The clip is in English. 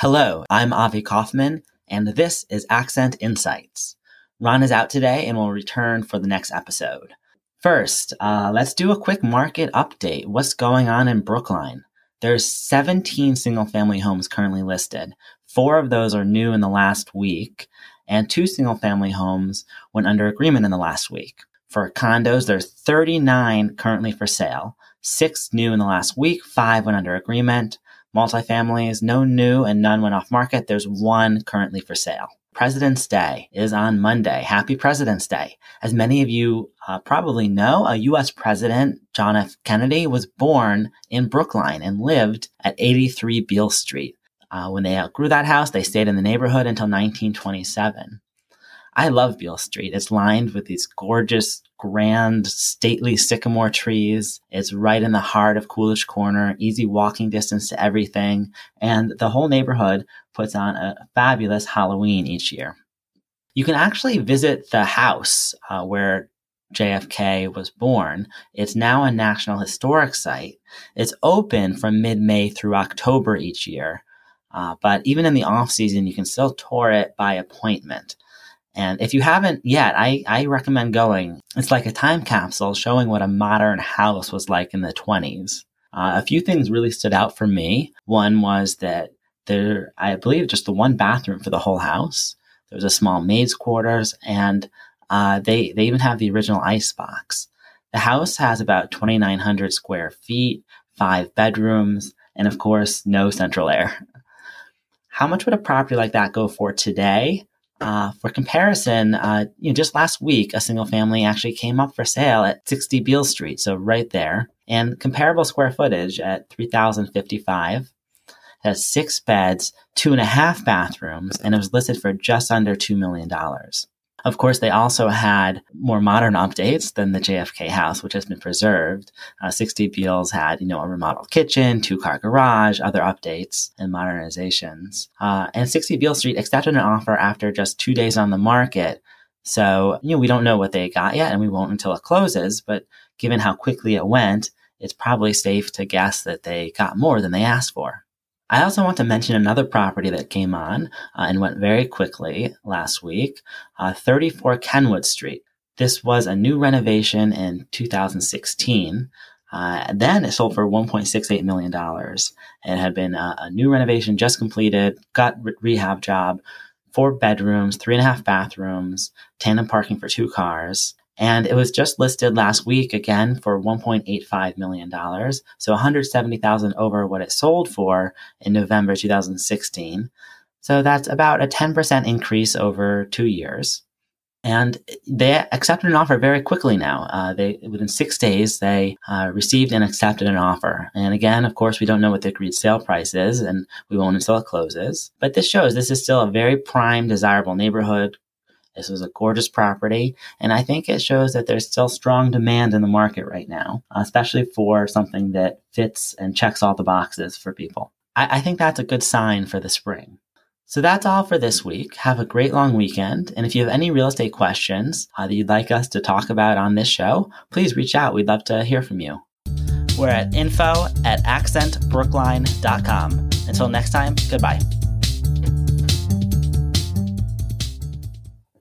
Hello, I'm Avi Kaufman, and this is Accent Insights. Ron is out today and will return for the next episode. First, uh, let's do a quick market update. What's going on in Brookline? There's 17 single family homes currently listed. Four of those are new in the last week, and two single family homes went under agreement in the last week. For condos, there's 39 currently for sale, six new in the last week, five went under agreement. Multifamilies, no new and none went off market. There's one currently for sale. President's Day is on Monday. Happy President's Day. As many of you uh, probably know, a U.S. President, John F. Kennedy, was born in Brookline and lived at 83 Beals Street. Uh, when they outgrew that house, they stayed in the neighborhood until 1927. I love Beals Street. It's lined with these gorgeous, grand, stately sycamore trees. It's right in the heart of Coolidge Corner, easy walking distance to everything. And the whole neighborhood puts on a fabulous Halloween each year. You can actually visit the house uh, where JFK was born. It's now a National Historic Site. It's open from mid May through October each year. Uh, but even in the off season, you can still tour it by appointment. And if you haven't yet, I, I recommend going. It's like a time capsule showing what a modern house was like in the 20s. Uh, a few things really stood out for me. One was that there, I believe, just the one bathroom for the whole house. There was a small maid's quarters, and uh, they they even have the original ice box. The house has about 2,900 square feet, five bedrooms, and of course, no central air. How much would a property like that go for today? Uh, for comparison, uh, you know, just last week, a single family actually came up for sale at 60 Beals Street, so right there, and comparable square footage at 3,055. Has six beds, two and a half bathrooms, and it was listed for just under $2 million. Of course, they also had more modern updates than the JFK house, which has been preserved. Uh, 60 Beals had, you know, a remodeled kitchen, two car garage, other updates and modernizations. Uh, and 60 Beals Street accepted an offer after just two days on the market. So, you know, we don't know what they got yet and we won't until it closes. But given how quickly it went, it's probably safe to guess that they got more than they asked for. I also want to mention another property that came on uh, and went very quickly last week uh, 34 Kenwood Street. This was a new renovation in 2016. Uh, then it sold for $1.68 million. It had been a, a new renovation just completed, got re- rehab job, four bedrooms, three and a half bathrooms, tandem parking for two cars. And it was just listed last week again for $1.85 million. So 170,000 over what it sold for in November 2016. So that's about a 10% increase over two years. And they accepted an offer very quickly now. Uh, they within six days they uh, received and accepted an offer. And again, of course, we don't know what the agreed sale price is, and we won't until it closes. But this shows this is still a very prime, desirable neighborhood, this was a gorgeous property, and I think it shows that there's still strong demand in the market right now, especially for something that fits and checks all the boxes for people. I, I think that's a good sign for the spring. So that's all for this week. Have a great long weekend. And if you have any real estate questions uh, that you'd like us to talk about on this show, please reach out. We'd love to hear from you. We're at info at accentbrookline.com. Until next time, goodbye.